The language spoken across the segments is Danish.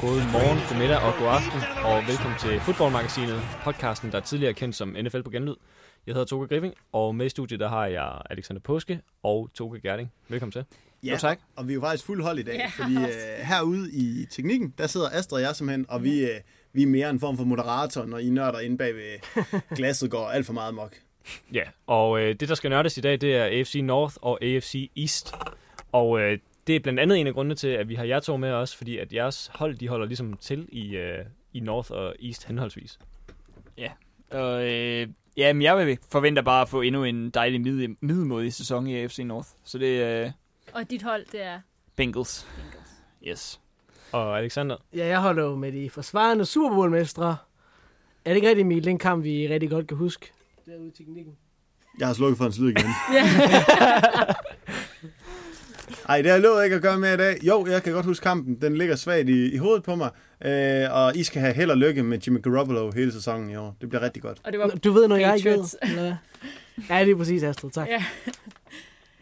God morgen, god middag og god aften, og velkommen til Fodboldmagasinet, podcasten, der er tidligere kendt som NFL på genlyd. Jeg hedder Toge Griffing, og med i studiet der har jeg Alexander Påske og Toge Gerding. Velkommen til. Ja, Jo, tak. og vi er jo faktisk fuld hold i dag, Ja, fordi øh, herude i teknikken, der sidder Astrid og jeg simpelthen, og vi, øh, vi er mere en form for moderator, når I nørder inde bag ved glasset går alt for meget mok. Ja, og øh, det, der skal nørdes i dag, det er AFC North og AFC East. Og øh, det er blandt andet en af grundene til, at vi har jer to med os, fordi at jeres hold, de holder ligesom til i, øh, i North og East henholdsvis. Og øh, ja, men jeg vil forventer bare at få endnu en dejlig mid- middelmodig sæson i AFC North. Så det er øh, Og dit hold, det er Bengals. Bengals. Yes. Og Alexander, Ja, jeg holder jo med de forsvarende Super Bowl-mestre. Er det ikke rigtigt, Emil? Den kamp, vi rigtig godt kan huske. Derude i teknikken. Jeg har slukket for en lyd igen. Ej, det har jeg lovet ikke at gøre med i dag. Jo, jeg kan godt huske kampen. Den ligger svagt i, i hovedet på mig. Øh, og I skal have held og lykke med Jimmy Garoppolo hele sæsonen i år. Det bliver rigtig godt. Og det var... Du ved noget, jeg ikke ved. Eller hvad? Ja, det er præcis, Astrid. Tak. Ja.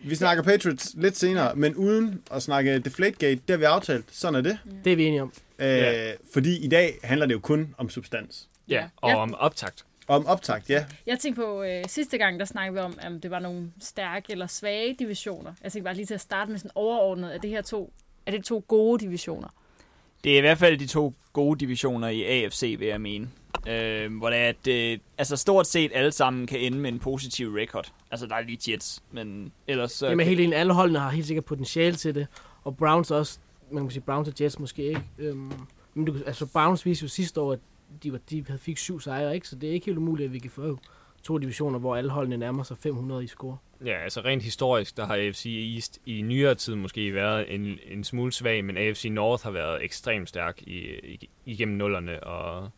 Vi snakker Patriots lidt senere, men uden at snakke Deflategate, det har vi aftalt. Sådan er det. Det er vi enige om. Øh, Ja. Fordi i dag handler det jo kun om substans. ja, Ja. og Ja. om optakt. Og om optakt, ja. Jeg tænkte på, øh, sidste gang, der snakkede vi om, om det var nogle stærke eller svage divisioner. Jeg tænkte bare lige til at starte med sådan overordnet, at det her to, er det to gode divisioner? Det er i hvert fald de to gode divisioner i AFC, vil jeg mene. Øh, hvor det er, at øh, altså stort set alle sammen kan ende med en positiv record. Altså, der er lige Jets, men ellers så... Jamen helt enig, alle holdene har helt sikkert potentiale til det. Og Browns også, man kan sige Browns og Jets måske ikke. Øhm, men du, altså Browns viste jo sidste år, at de, var, de havde fik syv sejre, ikke? Så det er ikke helt umuligt, at vi kan få to divisioner, hvor alle holdene nærmer sig 500 i score. Ja, altså rent historisk, der har AFC East i nyere tid måske været en, en smule svag, men AFC North har været ekstremt stærk i, i, igennem nullerne og,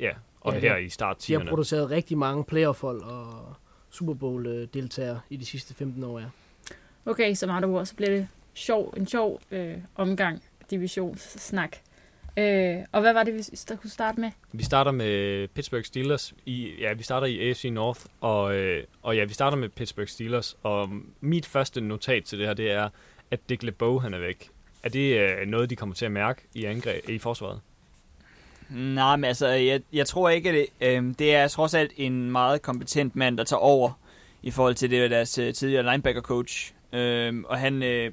ja, og Ja, her det- i start De har 10'erne. produceret rigtig mange playoff-hold og Super Bowl-deltagere i de sidste 15 år, ja. Okay, så meget ord, så bliver det sjov, en sjov øh, omgang divisionssnak. Øh, og hvad var det, vi der kunne starte med? Vi starter med Pittsburgh Steelers. I, ja, vi starter i AFC North, og, øh, og ja, vi starter med Pittsburgh Steelers. Og mit første notat til det her, det er, at Dick LeBeau, han er væk. Er det øh, noget, de kommer til at mærke i, angreb, i forsvaret? Nej, men altså, jeg, jeg tror ikke, at det, øh, det er trods alt en meget kompetent mand, der tager over i forhold til det, deres øh, tidligere linebacker-coach. Øh, og han, øh,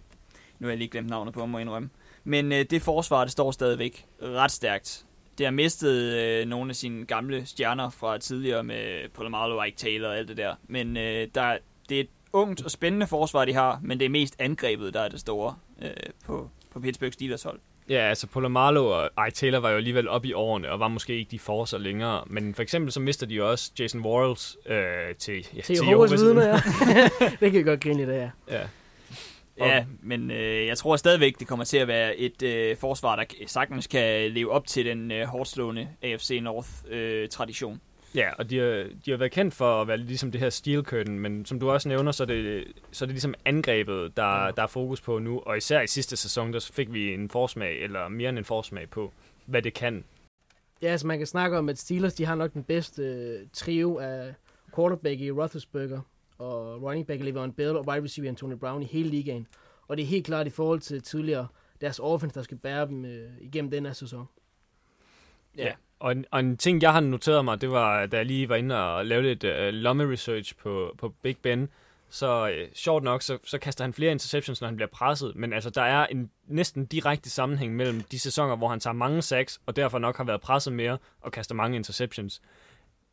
nu har jeg lige glemt navnet på ham, må jeg indrømme. Men øh, det forsvar, det står stadigvæk ret stærkt. Det har mistet øh, nogle af sine gamle stjerner fra tidligere med Polamalu og Ike Taylor og alt det der. Men øh, der, det er et ungt og spændende forsvar, de har, men det er mest angrebet, der er det store øh, på, på Pittsburgh Steelers hold. Ja, altså Polamalu og Ike Taylor var jo alligevel op i årene, og var måske ikke de forser længere. Men for eksempel så mister de jo også Jason Warrels øh, til, ja, Til Jehovas vidner, ja. det kan vi godt grine lidt af, ja. Ja. Ja, men øh, jeg tror stadigvæk, det kommer til at være et øh, forsvar, der sagtens kan leve op til den øh, hårdslående AFC North-tradition. Ja, og de har, de har været kendt for at være ligesom det her steel curtain, men som du også nævner, så er det, så er det ligesom angrebet, der, Ja. der er fokus på nu. Og især i sidste sæson, der fik vi en forsmag, eller mere end en forsmag på, hvad det kan. Ja, altså man kan snakke om, at Steelers de har nok den bedste øh, trio af quarterback i Roethlisberger og running back Le'Veon Bell og wide receiver Antonio Brown i hele ligaen. Og det er helt klart i forhold til tidligere deres offense, der skal bære dem øh, igennem den her sæson. Ja. Og, en, og en ting, jeg har noteret mig, det var, da jeg lige var inde og lavede lidt uh, lomme-research på, på Big Ben, så uh, sjovt nok, så, så kaster han flere interceptions, når han bliver presset, men altså, der er en næsten direkte sammenhæng mellem de sæsoner, hvor han tager mange sacks, og derfor nok har været presset mere, og kaster mange interceptions.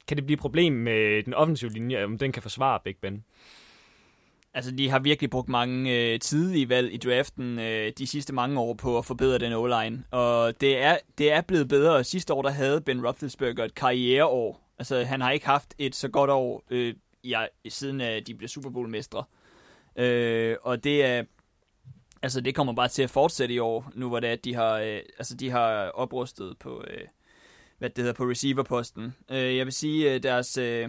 Kan det blive et problem med den offensive linje, om den kan forsvare Big Ben? Altså, de har virkelig brugt mange øh, tidlige valg i draften øh, de sidste mange år på at forbedre den O-line. Og det er, det er blevet bedre. Sidste år, der havde Ben Roethlisberger et karriereår. Altså, han har ikke haft et så godt år, øh, ja, siden øh, de blev Super Bowl-mestre. Øh, og det er... Altså, det kommer bare til at fortsætte i år, nu hvor det er, at de har, øh, altså, de har oprustet på, øh, hvad det hedder, på receiverposten. Øh, jeg vil sige, at deres... Øh,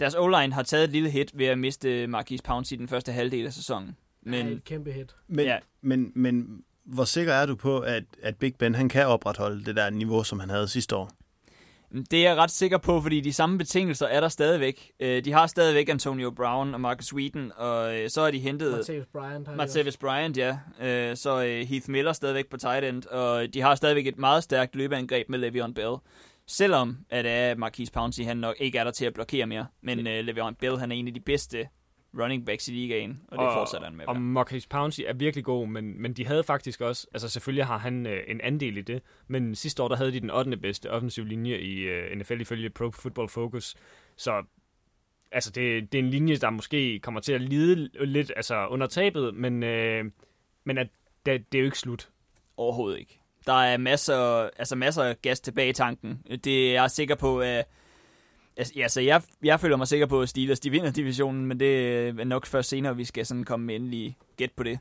deres O-line har taget et lille hit ved at miste Marquise Pouncey i den første halvdel af sæsonen. Men, Men et kæmpe hit. Men, Ja. ja. men, men hvor sikker er du på, at, at Big Ben han kan opretholde det der niveau, som han havde sidste år? Det er jeg ret sikker på, fordi de samme betingelser er der stadigvæk. Øh, De har stadigvæk Antonio Brown og Marcus Wheaton, og øh, så har de hentet... Martavis Bryant. Martavis Bryant, ja. Øh, Så Heath Miller stadigvæk på tight end, og de har stadigvæk et meget stærkt løbeangreb med Le'Veon Bell. Selvom at Marquise Pouncey, han nok ikke er der til at blokere mere. Men Le'Veon Bell, han er en af de bedste running backs i ligaen, og det fortsætter han med. Og. Marquise Pouncey er virkelig god, men, men de havde faktisk også, altså selvfølgelig har han øh, en andel i det, men sidste år der havde de den 8. bedste offensiv linje i øh, NFL ifølge Pro Football Focus. Så altså det, det er en linje, der måske kommer til at lide lidt altså under tabet, men, øh, men at, det, det er jo ikke slut. Overhovedet ikke. Der er masser, altså masser af gas tilbage i tanken. Det er jeg sikker på, at Altså, ja, så jeg, jeg føler mig sikker på, at Steelers de vinder divisionen, men det er nok først senere, vi skal sådan komme med endelig gæt på det.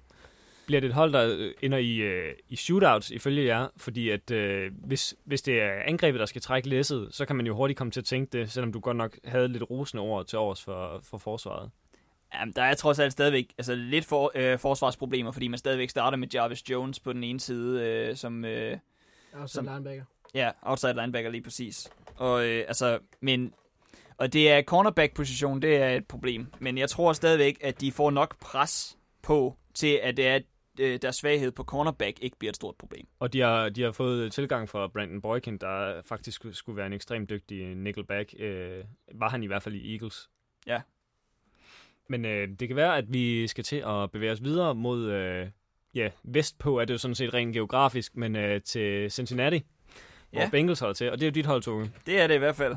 Bliver det et hold, der øh, ender i, øh, i shootouts ifølge jer? Fordi at øh, hvis, hvis det er angrebet, der skal trække læsset, så kan man jo hurtigt komme til at tænke det, selvom du godt nok havde lidt rosende ord til års for, for forsvaret. Jamen, der er trods alt stadigvæk altså, lidt for, øh, forsvarsproblemer, fordi man stadigvæk starter med Jarvis Jones på den ene side, øh, som... Øh, Som- som linebacker. Ja, outside linebacker lige præcis. Og øh, altså, men og det er cornerback-position, det er et problem. Men jeg tror stadigvæk, at de får nok pres på, til at det er, øh, deres svaghed på cornerback ikke bliver et stort problem. Og de har, de har fået tilgang fra Brandon Boykin, der faktisk skulle- være en ekstremt dygtig nickelback. Øh, var han i hvert fald i Eagles. Ja. Men Men øh, det kan være, at vi skal til at bevæge os videre mod, øh, ja, vestpå er det jo sådan set rent geografisk, men øh, til Cincinnati, hvor Ja. Bengals holder til, og det er jo dit hold, Toge. Det er det i hvert fald.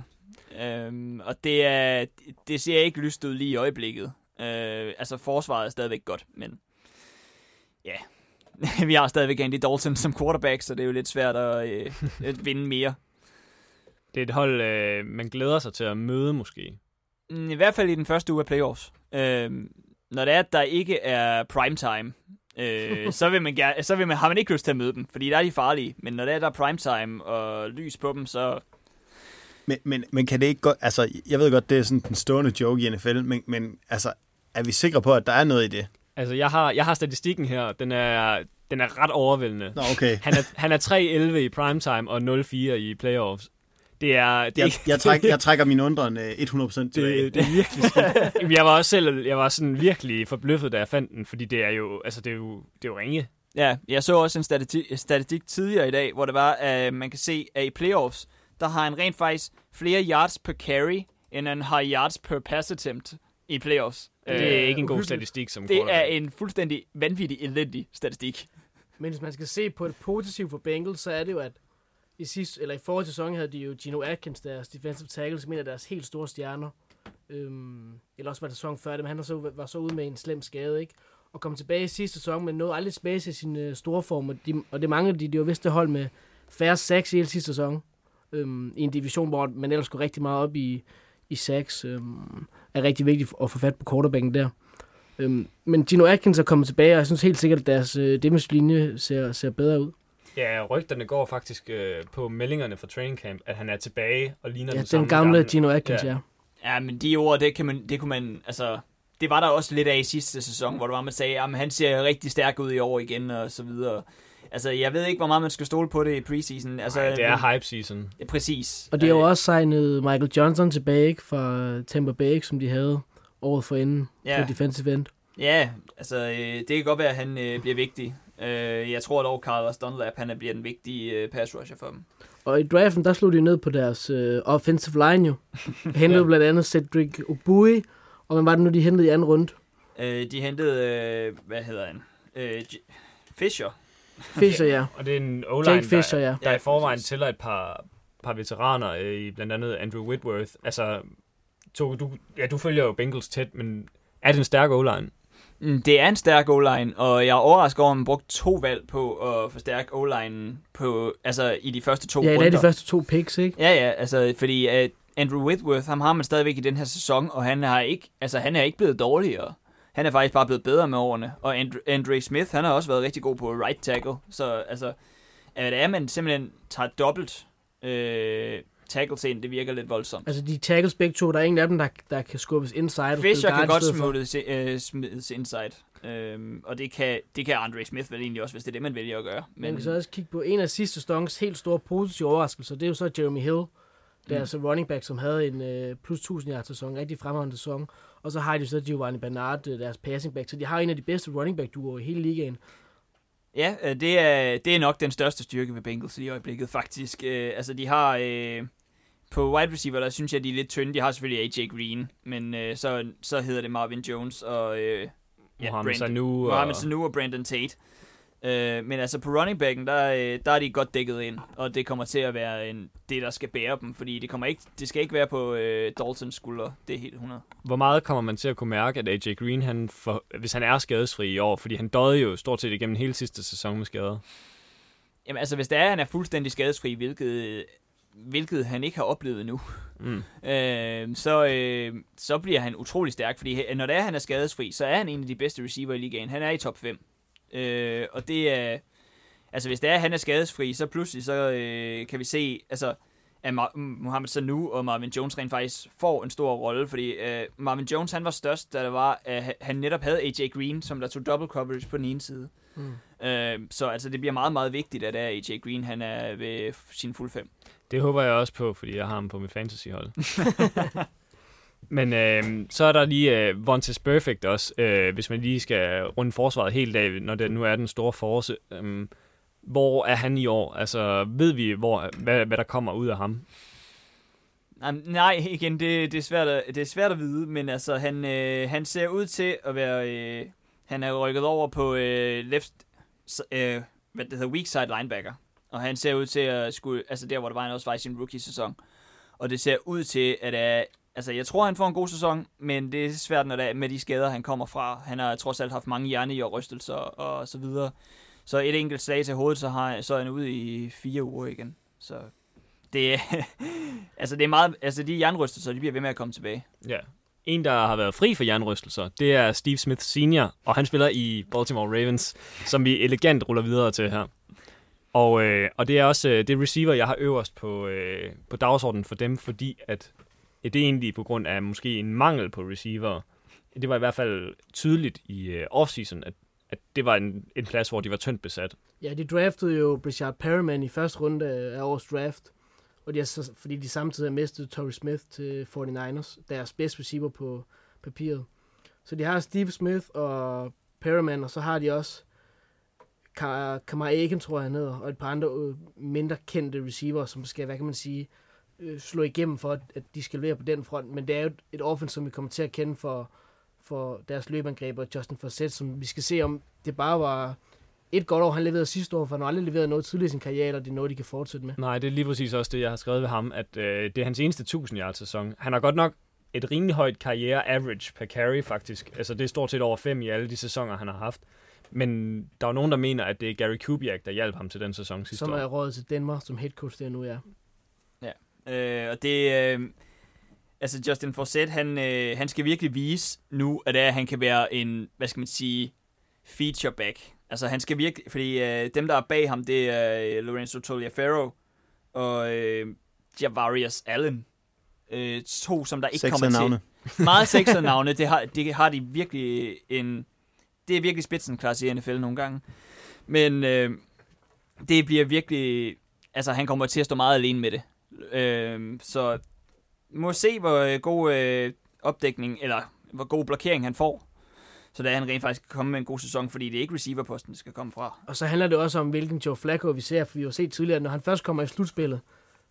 Øhm, og det, er, det ser ikke lyst ud lige i øjeblikket. Øh, altså, forsvaret er stadigvæk godt, men ja, vi har stadigvæk Andy Dalton som quarterback, så det er jo lidt svært at, øh, at vinde mere. Det er et hold, øh, man glæder sig til at møde måske. Mm, I hvert fald i den første uge af playoffs. Øh, når det er, at der ikke er primetime, øh, så, vil man gerne, så vil man, har man ikke lyst til at møde dem, fordi der er de farlige. Men når det er, der er primetime og lys på dem, så... Men, men, men kan det ikke godt... Altså, jeg ved godt, det er sådan den stående joke i NFL, men, men altså, er vi sikre på, at der er noget i det? Altså, jeg har, jeg har statistikken her. Den er, den er ret overvældende. Nå, okay. Han er, han er 3-11 i primetime og 0-4 i playoffs. Det er, det, Jeg, ikke- jeg, træk, jeg trækker min undren øh, 100% tilbage. det, det er virkelig skidt. Jeg var også selv, jeg var sådan virkelig forbløffet, da jeg fandt den, fordi det er jo, altså det er jo, det er jo ringe. Ja, jeg så også en statistik, statistik tidligere i dag, hvor det var, at man kan se, at i playoffs, der har han rent faktisk flere yards per carry, end han har yards per pass attempt i playoffs. Det er ikke en god uhyggeligt. statistik som det er en fuldstændig vanvittig elendig statistik. Men hvis man skal se på det positive for Bengals, så er det jo, at i, sidste, eller i forrige sæson havde de jo Gino Atkins, deres defensive tackle, som en af deres helt store stjerner. Øhm, eller også var det sæson før det, men han var så, var så ude med en slem skade, ikke? Og kom tilbage i sidste sæson, men nåede aldrig tilbage til sin øh, store form. Og, de, og det manglede de, de var vist det hold med færre sacks i hele sidste sæson. Øhm, I en division, hvor man ellers går rigtig meget op i, i sacks. Øhm, er rigtig vigtigt at få fat på quarterbacken der. Øhm, men Gino Atkins er kommet tilbage, og jeg synes helt sikkert, at deres øh, defensive linje ser, ser bedre ud. Ja, rygterne går faktisk øh, på meldingerne fra training camp, at han er tilbage og ligner Ja, den samme den gamle Gino Atkins, Ja. ja. Ja, men de ord, det, kan man, det kunne man, altså, det var der også lidt af i sidste sæson, hvor det var, man sagde, at han ser rigtig stærk ud i år igen, og så videre. Altså, jeg ved ikke, hvor meget man skal stole på det i preseason. Altså, Altså, det er men- hype season. Ja, præcis. Og de har jo Øh, også signet Michael Johnson tilbage ikke, fra Tampa Bay, som de havde året forinden Ja. på defensive end. Ja, altså, øh, det kan godt være, at han øh, bliver vigtig. Øh, jeg tror dog, Carlos Dunlap, han er- bliver den vigtige øh, pass rusher for dem. Og i draften, der slog de ned på deres øh, offensive line jo. Hentede blandt andet Cedric Obui, og hvad var det nu, de hentede i anden runde? Øh, de hentede, øh, hvad hedder han? Øh, J- Fisher. Fisher, ja. Og det er en o-line, Jake Fisher, der, ja. der Ja, i forvejen tæller et par, par veteraner, øh, i blandt andet Andrew Whitworth. Altså, to, du, ja, du følger jo Bengals tæt, men er det en stærk o-line? Mm, Det er en stærk o-line, og jeg er overrasket over, at man brugte to valg på at forstærke o-line på, altså i de første to Ja, det runder. er de første to picks, ikke? Ja, ja, altså fordi uh, Andrew Whitworth, ham har man stadigvæk i den her sæson, og han har ikke, altså han er ikke blevet dårligere. Han er faktisk bare blevet bedre med årene. Og Andre, Andre Smith, han har også været rigtig god på right tackle. Så altså, at det er, man simpelthen tager dobbelt øh, tackles ind, det virker lidt voldsomt. Altså, de tackles begge to, der er ingen af dem, der, der kan skubbes inside. Fisher kan godt smuttes, øh, smides inside. Øhm, og det kan, det kan Andre Smith vel egentlig også, hvis det er det, man vælger at gøre. Man Men kan så også kigge på en af sidste sæsons helt store positive overraskelser. Det er jo så Jeremy Hill, Det er Mm. altså running back, som havde en øh, plus 1000 yards sæson, rigtig fremragende sæson. Og så har de så Giovanni Bernard, øh, deres passing back. Så de har en af de bedste running back duoer i hele ligaen. Ja, øh, det er, det er nok den største styrke ved Bengals i øjeblikket, faktisk. Øh, altså, de har... Øh, på wide receiver, der synes jeg, de er lidt tynde. De har selvfølgelig AJ Green, men øh, så, så hedder det Marvin Jones og... Øh, ja, Mohamed Sanu. Mohamed og- Sanu og Brandon Tate. Øh, men altså på running backen, der, øh, der er de godt dækket ind, og det kommer til at være en, det, der skal bære dem, fordi det, kommer ikke, det skal ikke være på øh, Daltons skuldre. Det er helt 100. Hvor meget kommer man til at kunne mærke, at AJ Green, han for, hvis han er skadesfri i år, fordi han døde jo stort set igennem hele sidste sæson med skader. Jamen altså, hvis det er, at han er fuldstændig skadesfri, hvilket, hvilket han ikke har oplevet nu, Mm. øh, så, øh, så bliver han utrolig stærk, fordi he- når det er, at han er skadesfri, så er han en af de bedste receiver i ligaen. Han er i top 5. Øh, og det er... Altså, hvis det er, at han er skadesfri, så pludselig så øh, kan vi se, altså, at Mohamed Sanu og Marvin Jones rent faktisk får en stor rolle, fordi øh, Marvin Jones, han var størst, da det var, at han netop havde AJ Green, som der tog double coverage på den ene side. Mm. Øh, så altså, det bliver meget, meget vigtigt, at AJ Green, han er ved sin fuld fem. Det håber jeg også på, fordi jeg har ham på mit fantasyhold. Men øh, så er der lige øh, Vontis Perfect også, øh, hvis man lige skal runde forsvaret helt af, når det nu er den store force. Øh, hvor er han i år? Altså, ved vi, hvor, hvad, hvad der kommer ud af ham? Nej, igen, det, det, er svært at, det er svært at vide, men altså, han, øh, han ser ud til at være... Øh, han er rykket over på øh, left... Øh, hvad det hedder, weak side linebacker. Og han ser ud til at skulle... Altså der, hvor det var, han også var i sin rookie-sæson. Og det ser ud til, at... Altså, jeg tror, han får en god sæson, men det er svært når det er med de skader, han kommer fra. Han har trods alt haft mange hjerne i og rystelser og så videre. Så et enkelt slag til hovedet, så, har, så er han ude i fire uger igen. Så det er, altså det er meget, altså de jernrystelser, de bliver ved med at komme tilbage. Ja. En, der har været fri for jernrystelser, det er Steve Smith Senior, og han spiller i Baltimore Ravens, som vi elegant ruller videre til her. Og, øh, og det er også øh, det receiver, jeg har øverst på, øh, på dagsordenen for dem, fordi at det er egentlig på grund af måske en mangel på receiver. Det var i hvert fald tydeligt i øh, offseason, at, at det var en, en plads, hvor de var tyndt besat. Ja, de draftede jo Richard Perryman i første runde af årets draft. Og de er så, fordi de samtidig har mistet Torrey Smith til 49ers, deres bedste receiver på papiret. Så de har Steve Smith og Perryman, og så har de også Ka- Kamar Aiken, tror jeg han hedder, og et par andre øh, mindre kendte receiver, som skal, hvad kan man sige, øh, slå igennem for, at, at de skal levere på den front. Men det er jo et, offense, som vi kommer til at kende for, for deres løbeangreb og Justin Forsett, som vi skal se, om det bare var et godt år, han leverede sidste år, for han har aldrig leveret noget tidligere i sin karriere, og det er noget, de kan fortsætte med. Nej, det er lige præcis også det, jeg har skrevet ved ham, at øh, det er hans eneste 1000 yards sæson. Han har godt nok et rimelig højt karriere average per carry, faktisk. Altså, det er stort set over 5 i alle de sæsoner, han har haft. Men der er nogen, der mener, at det er Gary Kubiak, der hjalp ham til den sæson sidste Som år. er rådet til Denver som head coach der nu, ja. Øh, og det, øh, altså Justin Forsett, han, øh, han skal virkelig vise nu, at, det er, at han kan være en, hvad skal man sige, feature back. Altså han skal virkelig, fordi øh, dem, der er bag ham, det er øh, Lorenzo Toliaferro og øh, Javarius Allen. Øh, to, som der ikke Seks kommer af til. navne. Meget sexede navne, det har, det har de virkelig en... Det er virkelig spidsenklasse i NFL nogle gange. Men øh, det bliver virkelig... Altså, han kommer til at stå meget alene med det. Øh, så må se, hvor øh, god øh, opdækning, eller hvor god blokering han får. Så da han rent faktisk kan komme med en god sæson, fordi det er ikke receiverposten, det skal komme fra. Og så handler det også om, hvilken Joe Flacco vi ser, for vi har set tidligere, at når han først kommer i slutspillet,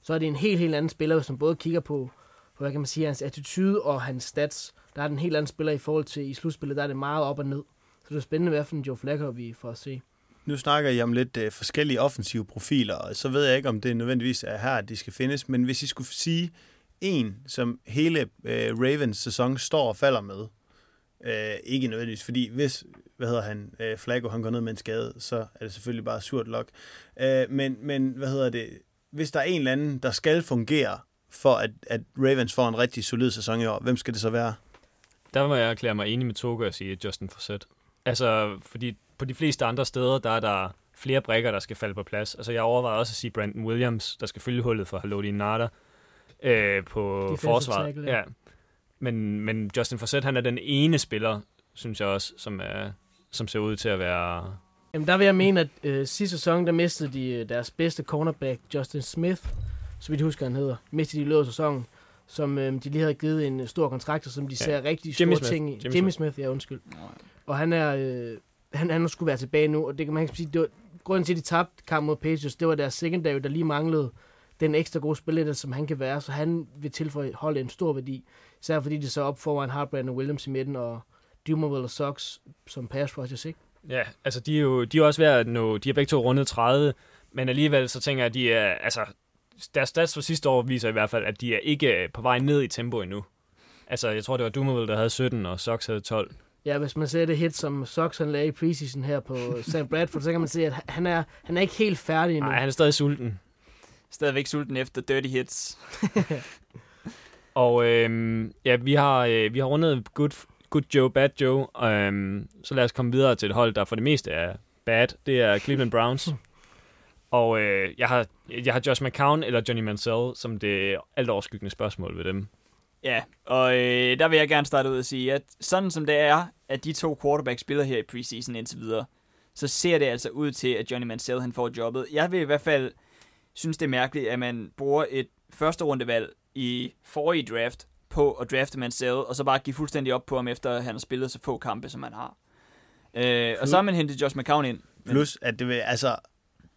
så er det en helt, helt anden spiller, som både kigger på, på hvad kan man sige, hans attitude og hans stats. Der er den en helt anden spiller i forhold til i slutspillet, der er det meget op og ned. Så det er spændende, hvad for en Joe Flacco vi får at se. Nu snakker I om lidt øh, forskellige offensive profiler, og så ved jeg ikke, om det nødvendigvis er her, at de skal findes, men hvis I skulle sige en, som hele øh, Ravens sæson står og falder med, øh, ikke nødvendigvis, fordi hvis, hvad hedder han, øh, Flacco, han går ned med en skade, så er det selvfølgelig bare surt lok. Øh, men, men, hvad hedder det, hvis der er en eller anden, der skal fungere, for at, at Ravens får en rigtig solid sæson i år, hvem skal det så være? Der må jeg erklære mig enig med Toga og sige Justin Forsett. Altså, fordi på de fleste andre steder, der er der flere brækker, der skal falde på plads. Altså, jeg overvejer også at sige Brandon Williams, der skal følge hullet for Haloti Nada øh, på Defensive forsvaret. tackle, ja. ja. Men, men Justin Forsett, han er den ene spiller, synes jeg også, som, er, som ser ud til at være... Jamen, der vil jeg mene, at øh, sidste sæson, der mistede de øh, deres bedste cornerback, Justin Smith, så vidt jeg husker, han hedder, i de løbet sæsonen, som øhm, de lige havde givet en stor kontrakt, og som de Ja. ser rigtig Jimmy store Smith. ting i. Jimmy Jimmy Smith, ja, undskyld. Og han er, øh, han, han skulle være tilbage nu, og det kan man kan sige, det var, grunden til, at de tabte kamp mod Patriots, det var deres secondary, der lige manglede den ekstra gode spiller, som han kan være, så han vil tilføje holde en stor værdi. Især fordi de så op foran Hartbrand og Williams i midten, og Dumerville og Sox som pass rushers, ikke? Ja, altså de er jo de er også ved at nå, de har begge to rundet 30, men alligevel så tænker jeg, at de er, altså deres stats for sidste år viser i hvert fald, at de er ikke på vej ned i tempo endnu. Altså, jeg tror, det var Dumerville, der havde 17, og Sox havde 12. Ja, hvis man ser det hit, som Sox han lagde i preseason her på Sam Bradford, så kan man se, at han er, han er ikke helt færdig endnu. Nej, han er stadig sulten. Stadigvæk sulten efter dirty hits. Og øhm, ja, vi har, øh, vi har rundet good, good Joe, Bad Joe. Øhm, så lad os komme videre til et hold, der for det meste er bad. Det er Cleveland Browns. Og øh, jeg, har, jeg har Josh McCown eller Johnny Mansell som det alt overskyggende spørgsmål ved dem. Ja, og øh, der vil jeg gerne starte ud og sige, at sådan som det er, at de to quarterbacks spiller her i preseason indtil videre, så ser det altså ud til, at Johnny Mansell han får jobbet. Jeg vil i hvert fald synes, det er mærkeligt, at man bruger et første rundevalg i forrige draft på at drafte Mansell, og så bare give fuldstændig op på ham, efter han har spillet så få kampe, som han har. Øh, og så har man hentet Josh McCown ind. Plus, at det vil, altså,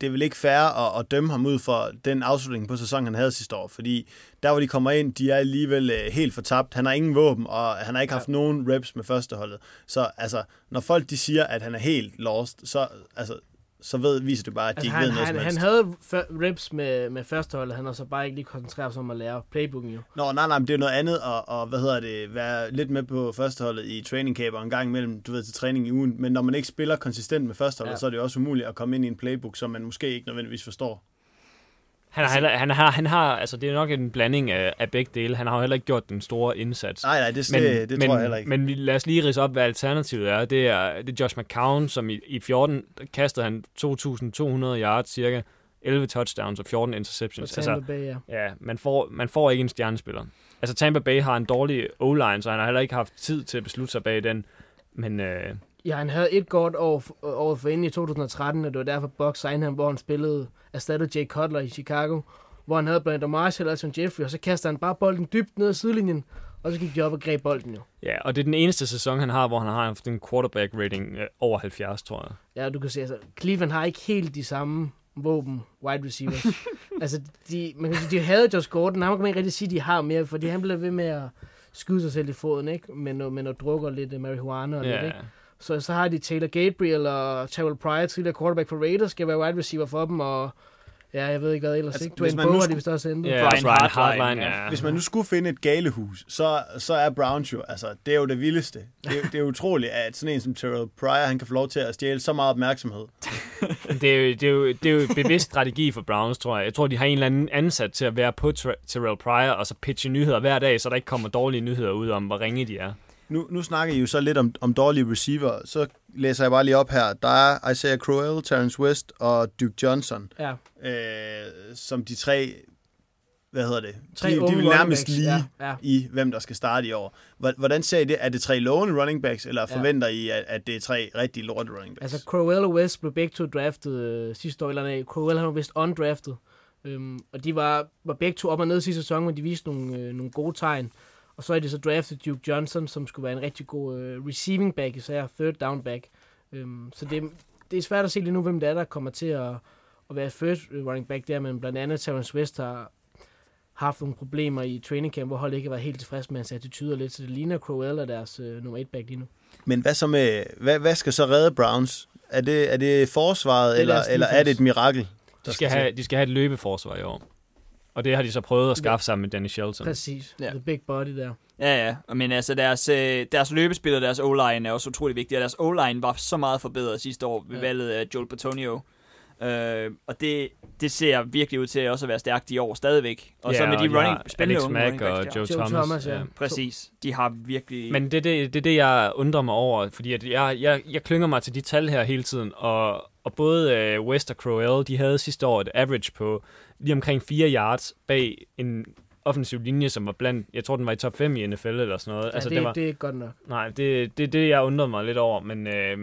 det er vel ikke fair at, at dømme ham ud for den afslutning på sæsonen, han havde sidste år. Fordi der, hvor de kommer ind, de er alligevel øh, helt fortabt. Han har ingen våben, og han har ikke haft nogen reps med førsteholdet. Så altså, når folk de siger, at han er helt lost, så, altså, så ved, viser det bare, at de Altså, ikke han, ved noget han, som han helst. havde f- reps med, med førsteholdet, han har så bare ikke lige koncentreret sig om at lære playbooken jo. Nå, nej, nej, men det er noget andet at, og, hvad hedder det, være lidt med på førsteholdet i training camp og en gang imellem, du ved, til træning i ugen. Men når man ikke spiller konsistent med førsteholdet, ja. så er det jo også umuligt at komme ind i en playbook, som man måske ikke nødvendigvis forstår. Han, har, heller- han, har, han har, altså det er nok en blanding af, af begge dele. Han har jo heller ikke gjort den store indsats. Nej, nej, det, Men, det, det men, tror jeg heller ikke. Men vi- lad os lige rise op, hvad alternativet er. Det er, det er Josh McCown, som i, i 14 der kastede han 2.200 yards cirka, 11 touchdowns og 14 På interceptions. Tampa Altså, Bay, ja. ja, man får, man får ikke en stjernespiller. Altså Tampa Bay har en dårlig O-line, så han har heller ikke haft tid til at beslutte sig bag den. Men øh, Ja, han havde et godt år, år for inden i 2013, og det var derfor Bucks signede ham, hvor han spillede erstattet Jay Cutler i Chicago, hvor han havde Brandon Marshall og Alton Jeffrey, og så kastede han bare bolden dybt ned ad sidelinjen, og så gik de op og greb bolden jo. ja, og det er den eneste sæson, han har, hvor han har haft en quarterback rating øh, over 70, tror jeg. Ja, du kan se, altså, Cleveland har ikke helt de samme våben, wide receivers. altså, de, man kan sige, de havde Josh Gordon, ham kan man ikke rigtig sige, de har mere, fordi han blev ved med at skyde sig selv i foden, ikke? Noget, med noget drukker lidt øh, marihuana og lidt, Ja, ikke? Så, så har de Taylor Gabriel og Terrell Pryor, tidligere quarterback for Raiders, skal være wide receiver for dem, og ja, jeg ved ikke hvad ellers, Altså, ikke? hvis Dwayne man nu Bowe har de skulle- vist også hentet. ja Brian Hartline, Hartline, ja. Hvis man nu skulle finde et galehus, så, så er Browns jo, altså, det er jo det vildeste. Det er, det er utroligt, at sådan en som Terrell Pryor, han kan få lov til at stjæle så meget opmærksomhed. Det er, jo, det, er jo, det er jo en bevidst strategi for Browns, tror jeg. Jeg tror, de har en eller anden ansat til at være på Ter- Terrell Pryor, og så pitche nyheder hver dag, så der ikke kommer dårlige nyheder ud om, hvor ringe de er. Nu, nu snakker I jo så lidt om, om dårlige receiver, så læser jeg bare lige op her. Der er Isaiah Crowell, Terrence West og Duke Johnson, Ja, øh, som de tre, hvad hedder det? tre de, de vil nærmest lige Ja, ja. i, hvem der skal starte i år. Hvor- Hvordan ser I det? Er det tre lovende running backs, eller Ja. forventer I, at, at det er tre rigtig lorte running backs? Altså, Crowell og West blev begge to draftet øh, sidste år, eller nej, Crowell han var vist undrafted. Øhm, og de var, var begge to op og ned sidste sæson, men de viste nogle, øh, nogle gode tegn. Og så er de så draftet Duke Johnson, som skulle være en rigtig god øh, receiving back, især third down back. Øhm, så det, det er svært at se lige nu, hvem det er, der kommer til at, at være first running back der, men blandt andet Terrence West har haft nogle problemer i training camp, hvor holdet ikke har været helt tilfreds med hans attitude lidt, så det ligner Crowell er deres øh, nummer et back lige nu. Men hvad så med, hvad, hvad skal så redde Browns? Er det, er det forsvaret, Det er eller, eller er det et mirakel? De skal, til? have, de skal have et løbeforsvar i år. Og det har de så prøvet at skaffe sammen med Danny Shelton. Præcis. Ja. Ja. The big body der. Ja, ja. Men altså, deres, øh, deres løbespil og deres O-line er også utrolig vigtige. Og deres O-line var så meget forbedret sidste år ved Ja. valget af Joel Batonio. Øh, og det, det ser virkelig ud til også at være stærkt i år stadigvæk. Og så med de, running, spændende Alex Mack og. Joe, Joe Thomas. Thomas, ja. Præcis. De har virkelig... Men det er det, det, er det, jeg undrer mig over, fordi at jeg, jeg, jeg klynger mig til de tal her hele tiden, og, og både uh, West og Crowell, de havde sidste år et average på lige omkring 4 yards bag en offensiv linje, som var blandt, jeg tror, den var i top 5 i NFL eller sådan noget. Ja, altså, det, det var, det er ikke godt nok. nej, det, det er det, jeg undrer mig lidt over, men, øh,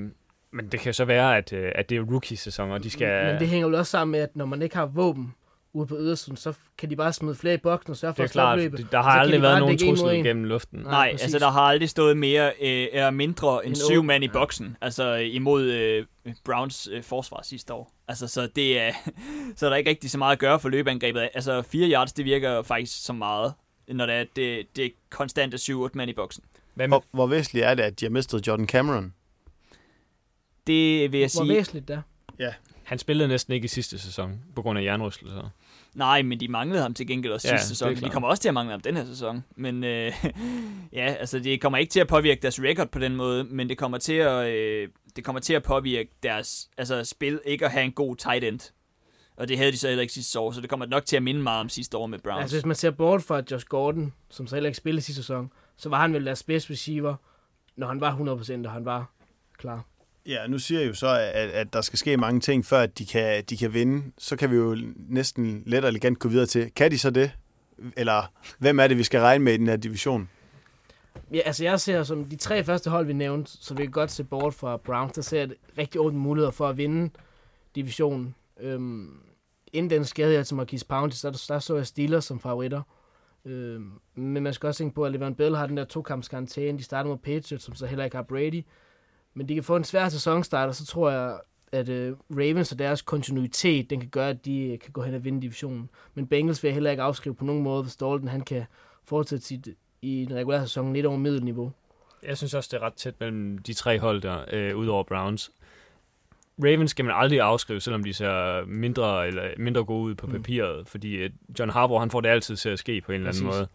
men det kan jo så være, at, øh, at det er rookie-sæson, og de skal... Men det hænger jo også sammen med, at når man ikke har våben, ude på ydersiden, så kan de bare smide flere i boksen og sørge for Det at klart, løbet. det- der har aldrig de været nogen trussel en. gennem luften. Nej, Nej, præcis. altså der har aldrig stået mere øh, eller mindre end En syv mand i boksen, altså imod øh, Browns øh, forsvar sidste år. Altså så det er så er der ikke rigtig så meget at gøre for løbeangrebet. Altså 4 yards, det virker faktisk så meget, når det er det, det er konstant 7-8 mand i boksen. Hvad Hvor, hvor væsentligt er det, at de har mistet Jordan Cameron? Det vil jeg Hvor sige. væsentligt der. han spillede næsten ikke i sidste sæson, på grund af jernrystelser. Nej, men de manglede ham til gengæld også Ja, sidste det sæson. De kommer også til at mangle ham den her sæson. Men øh, ja, altså det kommer ikke til at påvirke deres record på den måde, men det kommer til at, øh, det kommer til at påvirke deres altså, spil ikke at have en god tight end. Og det havde de så heller ikke sidste år, så det kommer nok til at minde meget om sidste år med Browns. Altså hvis man ser bort fra Josh Gordon, som så heller ikke spillede sidste sæson, så var han vel deres bedste receiver, når han var 100%, og han var klar. Ja, nu siger jeg jo så, at, at der skal ske mange ting, før at de kan, de kan vinde. Så kan vi jo næsten let og elegant gå videre til, kan de så det? Eller hvem er det, vi skal regne med i den her division? Ja, altså jeg ser som de tre første hold, vi nævnte, så vi kan godt se bort fra Browns, der ser jeg rigtig åbne muligheder for at vinde divisionen. Øhm, inden den skade jeg til Marquise Pouncey, så der, der så jeg Steelers som favoritter. Øhm, men man skal også tænke på, at Levan Bell har den der to-kamps karantæne. De starter mod Patriots, som så heller ikke har Brady. Men de kan få en svær sæsonstart, og så tror jeg, at øh, Ravens og deres kontinuitet, den kan gøre, at de øh, kan gå hen og vinde divisionen. Men Bengals vil jeg heller ikke afskrive på nogen måde, hvis Dalton han kan fortsætte sit, i den regulære sæson lidt over middelniveau. Jeg synes også, det er ret tæt mellem de tre hold der, øh, udover Browns. Ravens skal man aldrig afskrive, selvom de ser mindre, eller mindre gode ud på Mm. papiret, fordi øh, John Harbaugh, han får det altid til at ske på en eller anden Præcis. måde.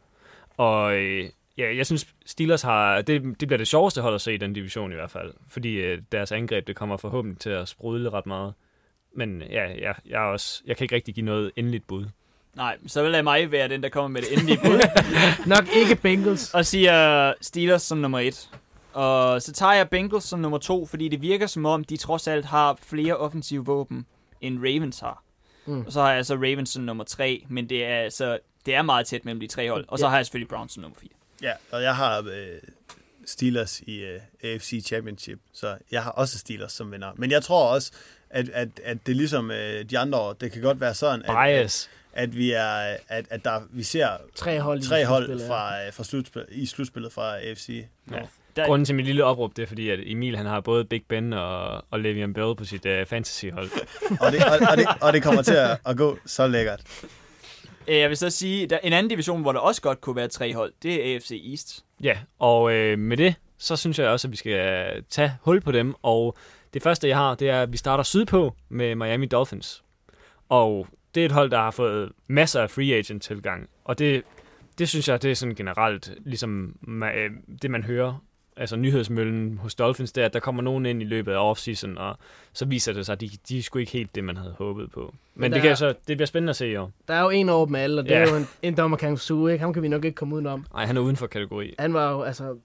Og øh, ja, jeg synes, Steelers har, det, det bliver det sjoveste hold at se i den division i hvert fald, fordi øh, deres angreb, det kommer forhåbentlig til at sprudle ret meget. Men ja, ja jeg, er også, jeg kan ikke rigtig give noget endeligt bud. Nej, så vil lade mig være den, der kommer med det endelige bud. Nok ikke Bengals. og siger Steelers som nummer et. Og så tager jeg Bengals som nummer to, fordi det virker som om, de trods alt har flere offensive våben, end Ravens har. Mm. Og så har jeg så Ravens som nummer tre, men det er, altså, det er meget tæt mellem de tre hold. Og så Ja. har jeg selvfølgelig Browns som nummer fire. Ja, og jeg har øh, Steelers i øh, AFC Championship, så jeg har også Steelers som vinder. Men jeg tror også, at, at, at det ligesom øh, de andre år, det kan godt være sådan, at, at, Bias. at vi er, at, at der, vi ser Tre hold, i tre hold slutspillet, ja. fra, øh, fra slutspil, i slutspillet fra AFC. Ja. Der, Grunden til mit lille opråb, det er fordi, at Emil han har både Big Ben og, og Le'Veon Bell på sit uh, fantasyhold. Og det, og, og, det, og det kommer til at, at gå så lækkert. Øh, jeg vil så sige, der en anden division, hvor der også godt kunne være tre hold, det er AFC East. Ja, og øh, med det, så synes jeg også, at vi skal øh, tage hul på dem. Og det første, jeg har, det er, at vi starter sydpå med Miami Dolphins. Og det er et hold, der har fået masser af free agent tilgang. Og det, det synes jeg, det er sådan generelt ligesom øh, det, man hører. Altså nyhedsmøllen hos Dolphins, det er, at der kommer nogen ind i løbet af offseason, og så viser det sig, at de, de er sgu ikke helt det, man havde håbet på. Men, Men det, der kan er- så, det bliver spændende at se i år. Der er jo en over dem alle, og det Ja. er jo en, en dommer Kang Su, ikke? Ham kan vi nok ikke komme udenom. Nej, han er uden for kategori. Han var jo altså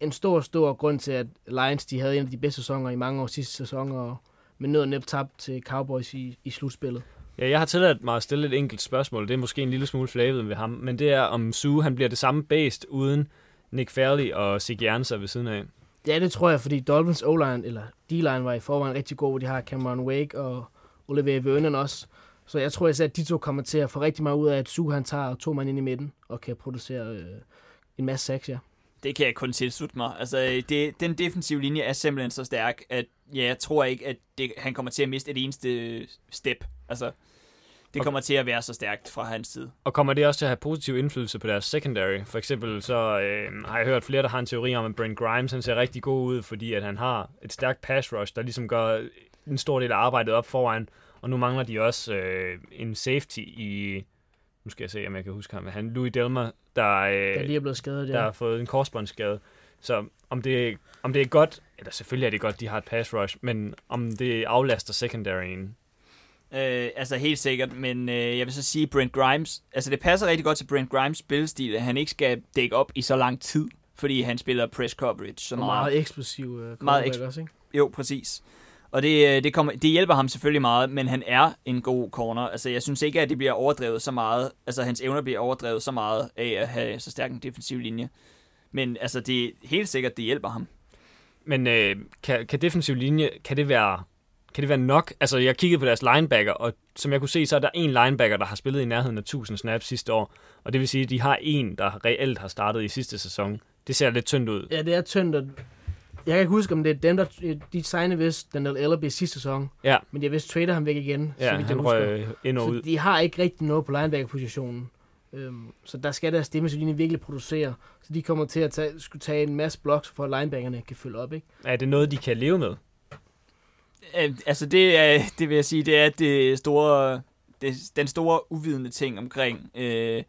en stor, stor grund til, at Lions de havde en af de bedste sæsoner i mange år sidste sæson, og men nød og tabt til Cowboys i, i slutspillet. Ja, jeg har tilladt mig at stille et enkelt spørgsmål. Det er måske en lille smule flavet ved ham, men det er, om Sue han bliver det samme based uden Nick Fairley og Sig Janser ved siden af. Ja, det tror jeg, fordi Dolphins O-line, eller D-line var i forvejen rigtig god, hvor de har Cameron Wake og Olivier Vernon også. Så jeg tror især, at de to kommer til at få rigtig meget ud af, at Sue han tager to mand ind i midten og kan producere øh, en masse sacks, ja. Det kan jeg kun tilslutte mig. Altså, det, den defensive linje er simpelthen så stærk, at ja, jeg tror ikke, at det, han kommer til at miste et eneste step. Altså, det kommer til at være så stærkt fra hans side. Og kommer det også til at have positiv indflydelse på deres secondary? For eksempel så øh, har jeg hørt flere, der har en teori om, at Brent Grimes han ser rigtig god ud, fordi at han har et stærkt pass rush, der ligesom gør en stor del af arbejdet op foran. Og nu mangler de også øh, en safety i... Nu skal jeg se, om jeg kan huske ham. Han, Louis Delmer, der, øh, Der lige er blevet skadet, der ja. har fået en korsbåndsskade. Så om det, om det er godt, eller selvfølgelig er det godt, de har et pass rush, men om det aflaster secondaryen. Øh, altså helt sikkert, men øh, jeg vil så sige, Brent Grimes, altså det passer rigtig godt til Brent Grimes spillestil, at han ikke skal dække op i så lang tid, fordi han spiller press coverage så meget. meget eksplosiv øh, Meget eks- også, ikke? Jo, præcis. Og det, øh, det, kommer, det hjælper ham selvfølgelig meget, men han er en god corner. Altså, jeg synes ikke, at det bliver overdrevet så meget. Altså, hans evner bliver overdrevet så meget af at have så stærk en defensiv linje. Men altså, det er helt sikkert, det hjælper ham. Men øh, kan, kan defensiv linje, kan det være kan det være nok? Altså, jeg kiggede på deres linebacker, og som jeg kunne se, så er der en linebacker, der har spillet i nærheden af 1000 snaps sidste år. Og det vil sige, at de har en, der reelt har startet i sidste sæson. Det ser lidt tyndt ud. Ja, det er tyndt. og Jeg kan ikke huske, om det er dem, der de signede vist Daniel Ellerby sidste sæson. Ja. Men jeg vist trader ham væk igen, Ja, så vidt jeg han røg ind og Så ud. de har ikke rigtig noget på linebacker-positionen. Øhm, så der skal deres stemmesynlighed virkelig producere. Så de kommer til at tage, skulle tage en masse blocks, for at linebackerne kan følge op. Ikke? Er det noget, de kan leve med? Øh, altså det, er, det vil jeg sige, det er det store, det, den store uvidende ting omkring, øh,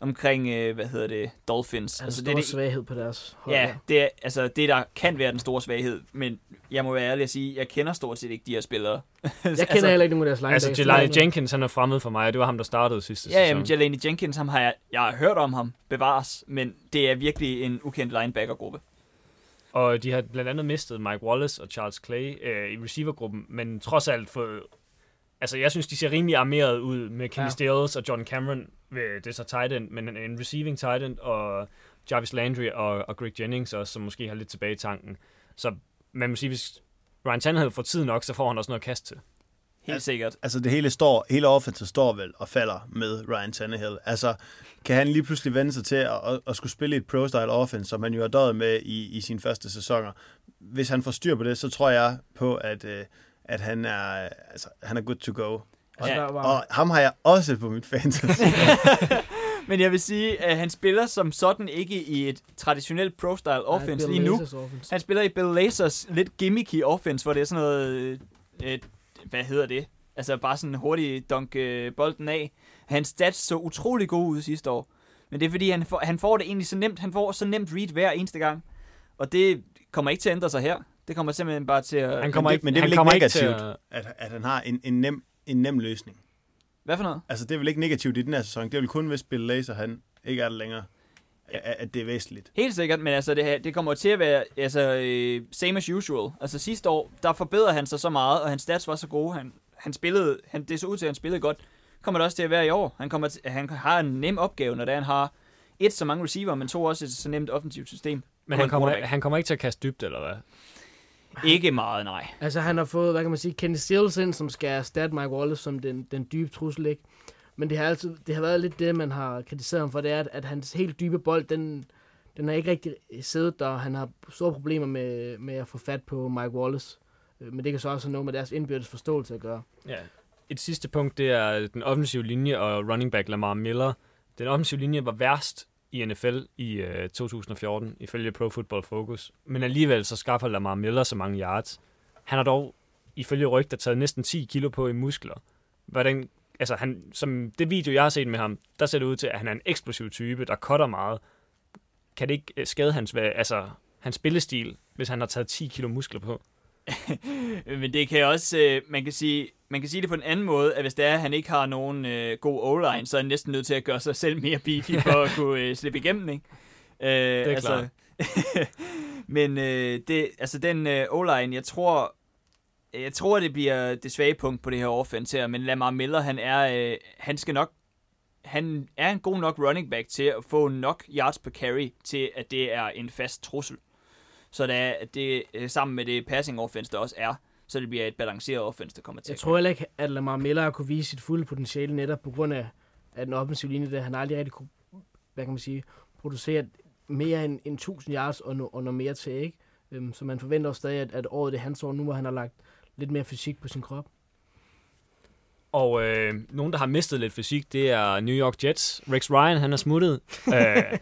omkring øh, hvad hedder det, Dolphins. Altså, altså det er det, svaghed på deres hold. ja, det er altså det, der kan være den store svaghed, men jeg må være ærlig at sige, jeg kender stort set ikke de her spillere. Jeg kender heller ikke nogen af deres. Altså, Jelani Jenkins, han er fremmed for mig, og det var ham, der startede sidste Ja, sæson. jamen, Jelani Jenkins, ham har jeg, jeg har hørt om ham, bevares, men det er virkelig en ukendt linebackergruppe. Og de har blandt andet mistet Mike Wallace og Charles Clay øh, i receivergruppen, men trods alt for... Altså, jeg synes, de ser rimelig armeret ud med Kenny Ja. Stills og John Cameron det er så tight end, men en, receiving tight end, og Jarvis Landry og, og Greg Jennings også, som måske har lidt tilbage i tanken. Så man må sige, hvis Ryan Tannehill får tid nok, så får han også noget at kaste til. Helt Ja. sikkert. Altså det hele står, hele offensive står vel og falder med Ryan Tannehill. Altså kan han lige pludselig vende sig til at, at, at skulle spille et pro-style offense, som han jo har døjet med i, i sine første sæsoner. Hvis han får styr på det, så tror jeg på, at, øh, at han, er, altså, han er good to go. Altså, Ja, Og ham har jeg også på mit fantasy. Men jeg vil sige, at han spiller som sådan ikke i et traditionelt pro-style offense Bill lige nu. Offense. Han spiller i Bill Lazers lidt gimmicky offense, hvor det er sådan noget... Øh, øh, hvad hedder det? Altså bare sådan hurtigt dunk øh, bolden af. Hans stats så utrolig gode ud sidste år. Men det er fordi, han får, han får det egentlig så nemt. Han får så nemt read hver eneste gang. Og det kommer ikke til at ændre sig her. Det kommer simpelthen bare til at... Han kommer det- ikke, men det er vel ikke negativt? Ikke at, at, at han har en, en, nem, en nem løsning. Hvad for noget? Altså det er vel ikke negativt i den her sæson. Det er vel kun, hvis Bill Laser han ikke er der længere, at, det er væsentligt. Helt sikkert, men altså det, her, det kommer til at være altså, øh, same as usual. Altså sidste år, der forbedrede han sig så meget, og hans stats var så gode. Han, han spillede, han, det så ud til, at han spillede godt. Kommer det også til at være i år. Han, kommer til, han har en nem opgave, når det er, han har et så mange receiver, men to også et så nemt offensivt system. men han kommer, han kommer ikke til at kaste dybt, eller hvad? Ikke meget, nej. Altså han har fået, hvad kan man sige, Kenny Stills ind, som skal erstatte Mike Wallace som den, den dybe trussel, ikke? Men det har, altid, det har været lidt det, man har kritiseret ham for, det er, at, at hans helt dybe bold, den, den har ikke rigtig siddet der. Han har store problemer med, med at få fat på Mike Wallace. Øh, men det kan så også have noget med deres indbyrdes forståelse at gøre. Ja. Et sidste punkt, det er den offensive linje og running back Lamar Miller. Den offensive linje var værst i NFL i øh, 2014, ifølge Pro Football Focus. Men alligevel så skaffer Lamar Miller så mange yards. Han har dog, ifølge rygter, taget næsten 10 kilo på i muskler. Hvordan, altså han, som det video, jeg har set med ham, der ser det ud til, at han er en eksplosiv type, der cutter meget. Kan det ikke øh, skade hans, altså, hans spillestil, hvis han har taget 10 kilo muskler på? Men det kan også, øh, man kan sige, man kan sige det på en anden måde, at hvis det er, at han ikke har nogen øh, god o-line, så er han næsten nødt til at gøre sig selv mere beefy for at kunne øh, slippe igennem, ikke? Øh, det er klart. men øh, det, altså den øh, o-line, jeg tror, jeg tror, det bliver det svage punkt på det her offense her, men Lamar Miller, han er, øh, han skal nok, han er en god nok running back til at få nok yards per carry til, at det er en fast trussel. Så det er, det øh, sammen med det passing offense, der også er, så det bliver et balanceret offense, der kommer til Jeg at tror heller ikke, at Lamar Miller kunne vise sit fulde potentiale netop på grund af, af den offensive linje, der han aldrig rigtig kunne, hvad kan man sige, producere mere end, end 1000 yards og, no, og noget mere til, ikke? Øhm, så man forventer også stadig, at, at året det er hans år nu, hvor han har lagt lidt mere fysik på sin krop. Og øh, nogen, der har mistet lidt fysik, det er New York Jets. Rex Ryan, han er smuttet. øh,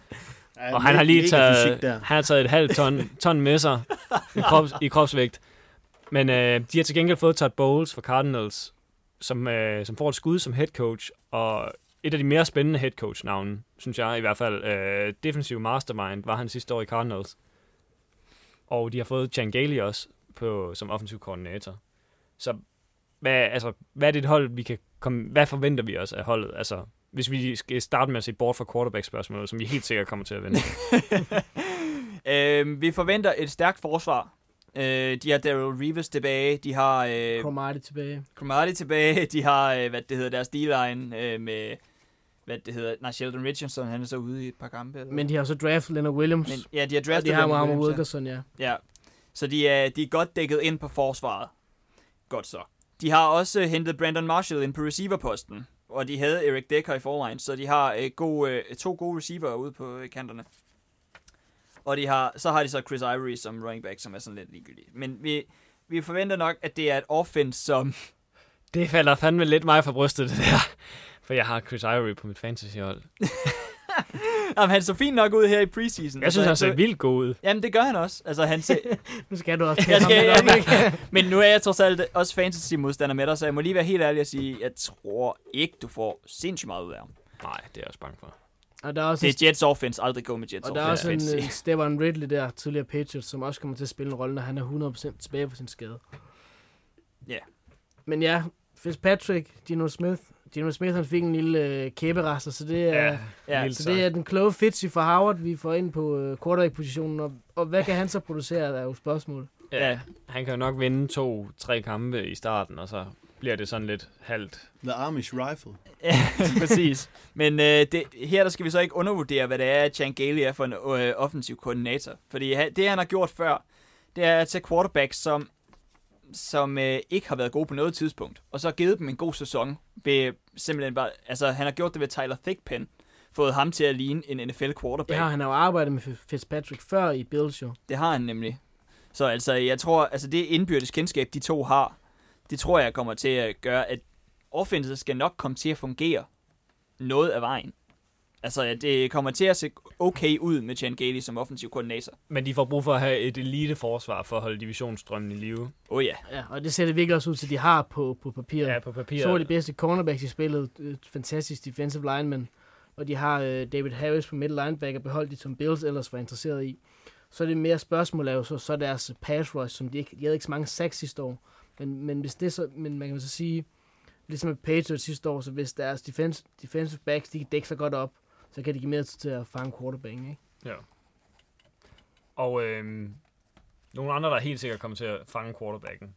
og han har lige taget, han har taget et halvt ton, ton med sig i, krops, i kropsvægt. Men øh, de har til gengæld fået Todd Bowles fra Cardinals, som, øh, som får et skud som head coach, og et af de mere spændende head coach navne, synes jeg i hvert fald. Øh, defensive mastermind var han sidste år i Cardinals. Og de har fået Chan Gailey også på, som offensiv koordinator. Så hvad, altså, hvad er det et hold, vi kan komme, hvad forventer vi os af holdet? Altså, hvis vi skal starte med at se bort fra quarterback-spørgsmålet, som vi helt sikkert kommer til at vinde. øh, vi forventer et stærkt forsvar. Øh, de har Daryl Reeves tilbage, de har øh, Cromartie tilbage. Cromartie tilbage, de har, øh, hvad det hedder, deres D-line øh, med, hvad det hedder, nej, Sheldon Richardson, han er så ude i et par kampe. Eller? Men de har så draftet Leonard Williams. Men, ja, de har og draftet de har Leonard Williams, Wilkerson, ja. ja. Så de er, de er godt dækket ind på forsvaret. Godt så. De har også hentet Brandon Marshall ind på receiverposten, og de havde Eric Decker i forvejen, så de har øh, gode, øh, to gode receiver ude på øh, kanterne. Og de har, så har de så Chris Ivory som running back, som er sådan lidt ligegyldig. Men vi, vi forventer nok, at det er et offense, som... Det falder fandme lidt mig for brystet, det der. For jeg har Chris Ivory på mit fantasyhold. Jamen, han så fint nok ud her i preseason. Jeg synes, han så, ser vildt god ud. Jamen, det gør han også. Altså, han ser, Nu skal du også jeg skal, ham. jeg, men nu er jeg trods alt også fantasy-modstander med dig, så jeg må lige være helt ærlig og sige, jeg tror ikke, du får sindssygt meget ud af ham. Nej, det er jeg også bange for. Og der er også, Det er Jets offense, aldrig gå med Jets og der er offense. også en fantasy. uh, Stefan Ridley der, tidligere Patriots, som også kommer til at spille en rolle, når han er 100% tilbage på sin skade. Ja. Men ja, Fitzpatrick, Gino Smith. Gino Smith, han fik en lille uh, kæberester, så det er... Ja, vildt Så det er den kloge Fitzy fra Howard, vi får ind på uh, quarterback-positionen. Og, og hvad kan han så producere, der er jo spørgsmålet. Ja, han kan jo nok vinde to-tre kampe i starten, og så bliver det sådan lidt halvt. The Amish Rifle. Ja, præcis. Men øh, det, her der skal vi så ikke undervurdere, hvad det er, at Chan Gailey er for en øh, offensiv koordinator. Fordi det, han har gjort før, det er at tage quarterbacks, som, som øh, ikke har været gode på noget tidspunkt, og så har givet dem en god sæson ved simpelthen bare, altså han har gjort det ved Tyler Thigpen, fået ham til at ligne en NFL quarterback. Ja, han har jo arbejdet med Fitzpatrick før i Bills jo. Det har han nemlig. Så altså, jeg tror, altså det indbyrdes kendskab, de to har, det tror jeg kommer til at gøre, at offenset skal nok komme til at fungere noget af vejen. Altså, at det kommer til at se okay ud med Chan Gailey som offensiv koordinator. Men de får brug for at have et elite forsvar for at holde divisionsstrømmen i live. Oh ja. Ja, og det ser det virkelig også ud til, de har på, på papiret. Ja, på papiret. Så er de bedste cornerbacks i spillet. Fantastisk defensive lineman. Og de har øh, David Harris på middle linebacker, beholdt de som Bills ellers var interesseret i. Så er det mere spørgsmål jo så, så deres pass rush, som de ikke, de havde ikke så mange sacks sidste år. Men, men hvis det så, men man kan så sige, ligesom med Patriots sidste år, så hvis deres defense, defensive backs, de kan dække sig godt op, så kan de give mere tid til at fange quarterbacken, ikke? Ja. Og øhm, nogle andre, der helt sikkert kommer til at fange quarterbacken,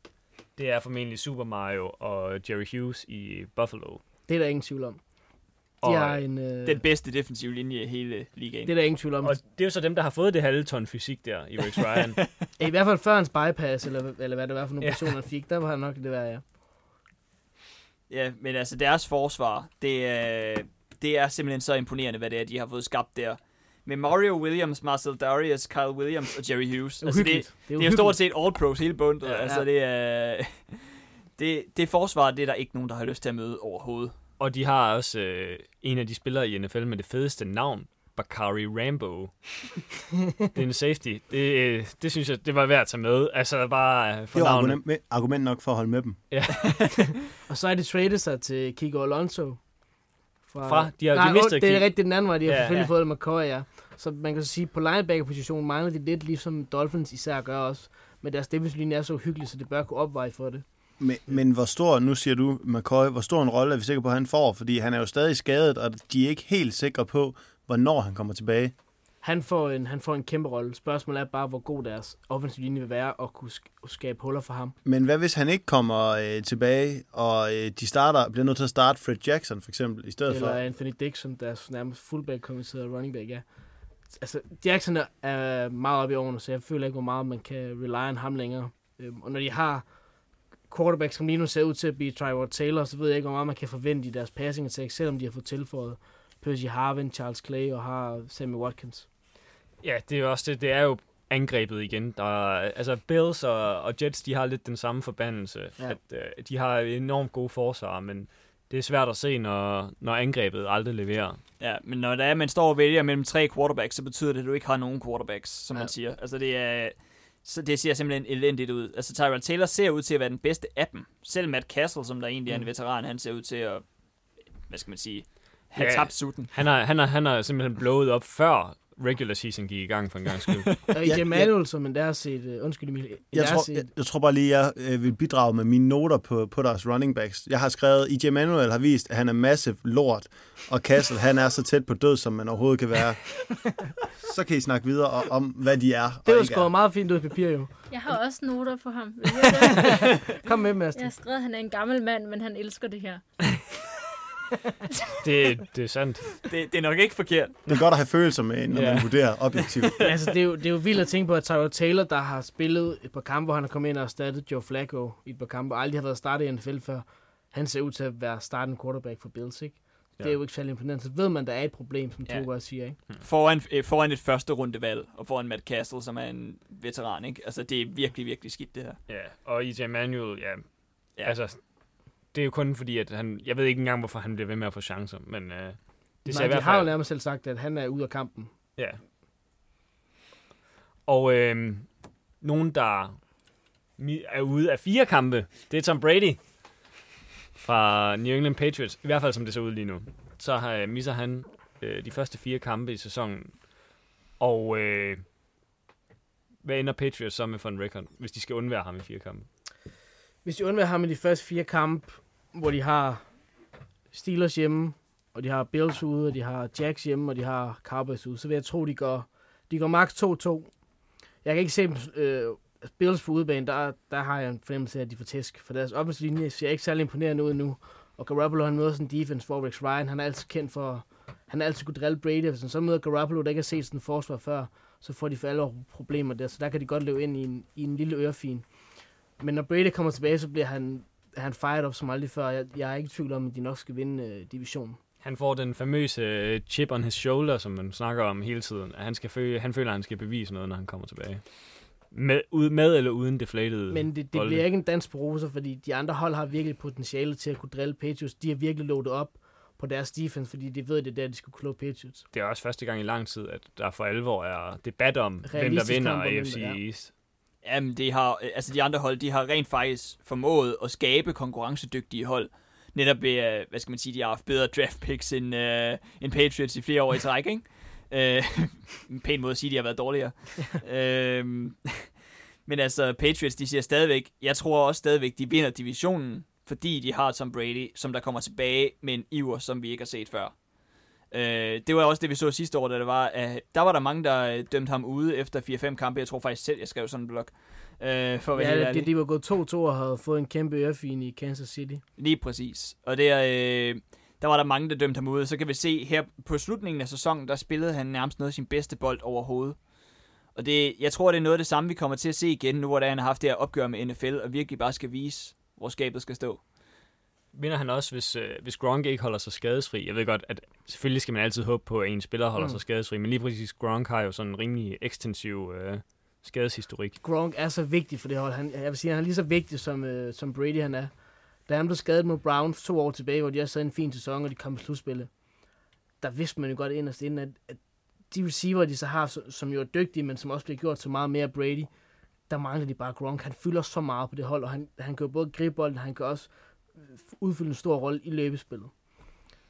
det er formentlig Super Mario og Jerry Hughes i Buffalo. Det er der ingen tvivl om. De Og, har en, øh, Den bedste defensive linje i hele ligaen. det er der ingen tvivl om. og det er jo så dem, der har fået det halve ton fysik der i Rex Ryan. I hvert fald før hans bypass, eller, eller hvad det var for nogle Ja. personer, han fik, der var han nok det værd, ja. Ja, men altså deres forsvar, det er, det er simpelthen så imponerende, hvad det er, de har fået skabt der. Med Mario Williams, Marcel Darius, Kyle Williams og Jerry Hughes. Det er Altså, det, uhyggeligt. det er jo stort set all pros hele bundet. Ja. Ja, altså, det er... Det, det forsvar, det er der ikke nogen, der har lyst til at møde overhovedet. og de har også øh, en af de spillere i NFL med det fedeste navn, Bakari Rambo. det er en safety. Det, øh, det synes jeg, det var værd at tage med. Altså bare øh, for Det var navnet. argument, argument nok for at holde med dem. Og så er de traded sig til Kiko Alonso. Fra- de har- de Nej, mistede det er rigtigt den anden vej. De har Ja, selvfølgelig ja. fået McCoy, ja. Så man kan så sige, på linebacker-positionen mangler de lidt, ligesom Dolphins især gør også. Men deres defensive er så hyggelig, så det bør kunne opveje for det. Men, men hvor stor, nu siger du McCoy, hvor stor en rolle er vi sikre på, at han får? Fordi han er jo stadig skadet, og de er ikke helt sikre på, hvornår han kommer tilbage. Han får en, han får en kæmpe rolle. Spørgsmålet er bare, hvor god deres offensive linje vil være, og kunne sk- skabe huller for ham. Men hvad hvis han ikke kommer øh, tilbage, og øh, de starter, bliver nødt til at starte Fred Jackson for eksempel, i stedet Eller for? Anthony Dixon, deres nærmest fullback kommenteret running back, ja. Altså, Jackson er- meget oppe i årene, så jeg føler ikke, hvor meget man kan rely on ham længere. Øhm, og når de har quarterbacks, som lige nu ser ud til at blive Trevor Taylor, så ved jeg ikke, hvor meget man kan forvente i deres passing attack, selvom de har fået tilføjet Percy Harvin, Charles Clay og har Sammy Watkins. Ja, det er også det. Det er jo angrebet igen. Der er, altså Bills og, og Jets, de har lidt den samme forbandelse. Ja. At, øh, de har enormt gode forsvar, men det er svært at se, når, når angrebet aldrig leverer. Ja, men når det er, man står og vælger mellem tre quarterbacks, så betyder det, at du ikke har nogen quarterbacks, som ja. Ja. man siger. Altså det er... Så det ser simpelthen elendigt ud. Altså Tyrell Taylor ser ud til at være den bedste af dem. Selv Matt Castle, som der egentlig er en Mm. veteran, han ser ud til at, hvad skal man sige, have Ja. tabt sutten. Han har, han har, han har simpelthen blowet op før regular season gik i gang for en gang skyld. Og Ja, ja, Manuel, som man der har set, undskyld Emil, Jeg jeg har tror, set, jeg, jeg tror bare lige, jeg øh, vil bidrage med mine noter på, på deres running backs. Jeg har skrevet, EJ Manuel har vist, at han er massive lort, og Castle, han er så tæt på død, som man overhovedet kan være. så kan I snakke videre om, om hvad de er. det var skåret meget fint ud i papir jo. Jeg har også noter på ham. I? Kom med, Master. Jeg har skrevet, at han er en gammel mand, men han elsker det her. Det, det er sandt. Det, det er nok ikke forkert. Det er godt at have følelser med, når Ja. man vurderer objektivt. Altså, det er, jo, det er jo vildt at tænke på, at Tyler Taylor, der har spillet et par kampe, hvor han har kommet ind og erstattet Joe Flacco i et par kampe, og aldrig har været startet i NFL før, han ser ud til at være startende quarterback for Bills, ikke? Det er jo ikke særlig imponerende. Så ved man, der er et problem, som Ja. Togo også siger, ikke? Foran, øh, foran et første rundevalg, og foran Matt Castle, som er en veteran, ikke? Altså, det er virkelig, virkelig skidt, det her. Ja, og EJ Manuel, Ja. ja. altså, det er jo kun fordi, at han, jeg ved ikke engang, hvorfor han bliver ved med at få chancer, men øh, det ser Nej, i de hvert har jo fald, nærmest selv sagt, at han er ude af kampen. ja. Og øh, nogen, der er ude af fire kampe, det er Tom Brady fra New England Patriots, i hvert fald som det ser ud lige nu. Så har, misser han øh, de første fire kampe i sæsonen, og øh, hvad ender Patriots så med for en record, hvis de skal undvære ham i fire kampe? Hvis de undværer ham i de første fire kampe, hvor de har Steelers hjemme, og de har Bills ude, og de har Jacks hjemme, og de har Cowboys ude, så vil jeg tro, de går, de går max 2-2. Jeg kan ikke se øh, Bills på udebane, der, der har jeg en fornemmelse af, at de får tæsk, for deres offensivlinje ser ikke særlig imponerende ud nu, og Garoppolo han møder sådan en defense for Rex Ryan, han er altid kendt for, han er altid kunne drille Brady, hvis han så møder Garoppolo, der ikke har set sådan en forsvar før, så får de for alvor problemer der, så der kan de godt løbe ind i en, i en lille ørefin. Men når Brady kommer tilbage, så bliver han, han fired op som aldrig før. Jeg, jeg er ikke i tvivl om, at de nok skal vinde øh, divisionen. Han får den famøse øh, chip on his shoulder, som man snakker om hele tiden. Han, skal føle, han føler, at han skal bevise noget, når han kommer tilbage. Med, ud, med eller uden deflated Men det, det bolde. bliver ikke en dans på roser, fordi de andre hold har virkelig potentiale til at kunne drille Patriots. De har virkelig loadet op på deres defense, fordi de ved, det er der, de skulle klå Patriots. Det er også første gang i lang tid, at der for alvor er debat om, hvem der vinder AFC. East. Jamen, det har, øh, altså de andre hold, de har rent faktisk formået at skabe konkurrencedygtige hold. Netop ved, øh, hvad skal man sige, de har haft bedre draft picks end, øh, end Patriots i flere år i træk, ikke? Øh, en pæn måde at sige, at de har været dårligere. øh, men altså, Patriots, de siger stadigvæk, jeg tror også stadigvæk, de vinder divisionen, fordi de har Tom Brady, som der kommer tilbage med en iver, som vi ikke har set før. Øh, det var også det, vi så sidste år, da det var, at der var der mange, der øh, dømte ham ude efter 4-5 kampe. Jeg tror faktisk selv, jeg skrev sådan en blog. Øh, for Ja, ærlig. det, de var gået 2-2 og havde fået en kæmpe ørefin i Kansas City. Lige præcis. Og der, øh, der var der mange, der dømte ham ude. Så kan vi se, her på slutningen af sæsonen, der spillede han nærmest noget af sin bedste bold overhovedet. Og det, jeg tror, det er noget af det samme, vi kommer til at se igen, nu hvor der han har haft det her opgør med NFL, og virkelig bare skal vise, hvor skabet skal stå. Vinder han også, hvis, øh, hvis Gronk ikke holder sig skadesfri? Jeg ved godt, at selvfølgelig skal man altid håbe på, at en spiller holder Mm. sig skadesfri, men lige præcis Gronk har jo sådan en rimelig ekstensiv øh, skadeshistorik. Gronk er så vigtig for det hold. Han, jeg vil sige, han er lige så vigtig, som, øh, som Brady han er. Da han blev skadet mod Browns to år tilbage, hvor de også havde en fin sæson, og de kom i slutspillet, der vidste man jo godt inderst inden, at, at de receiver, de så har, som- jo er dygtige, men som også bliver gjort så meget mere Brady, der mangler de bare Gronk. Han fylder så meget på det hold, og han, han kan jo både gribe bolden, han kan også udfylde en stor rolle i løbespillet.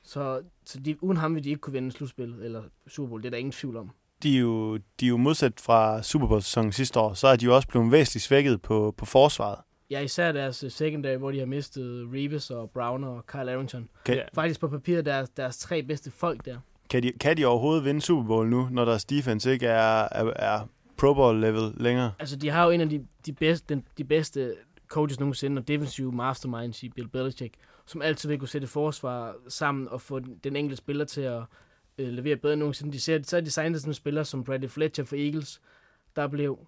Så, så de, uden ham vil de ikke kunne vinde slutspillet eller Super Bowl. Det er der ingen tvivl om. De er jo, de er jo modsat fra Super Bowl-sæsonen sidste år, så er de jo også blevet væsentligt svækket på, på forsvaret. Ja, især deres øh, secondary, hvor de har mistet Reeves og Brown og Kyle Arrington. Kan. Faktisk på papiret deres, deres tre bedste folk der. kan, de, kan de overhovedet vinde Super Bowl nu, når deres defense ikke er, er, er Pro Bowl-level længere? Altså, de har jo en af de, de, bedste, den, de bedste coaches nogensinde, og defensive masterminds i Bill Belichick, som altid vil kunne sætte forsvar sammen og få den, den enkelte spiller til at øh, levere bedre end nogensinde. De ser, så er de signet sådan en spiller som Bradley Fletcher for Eagles, der blev...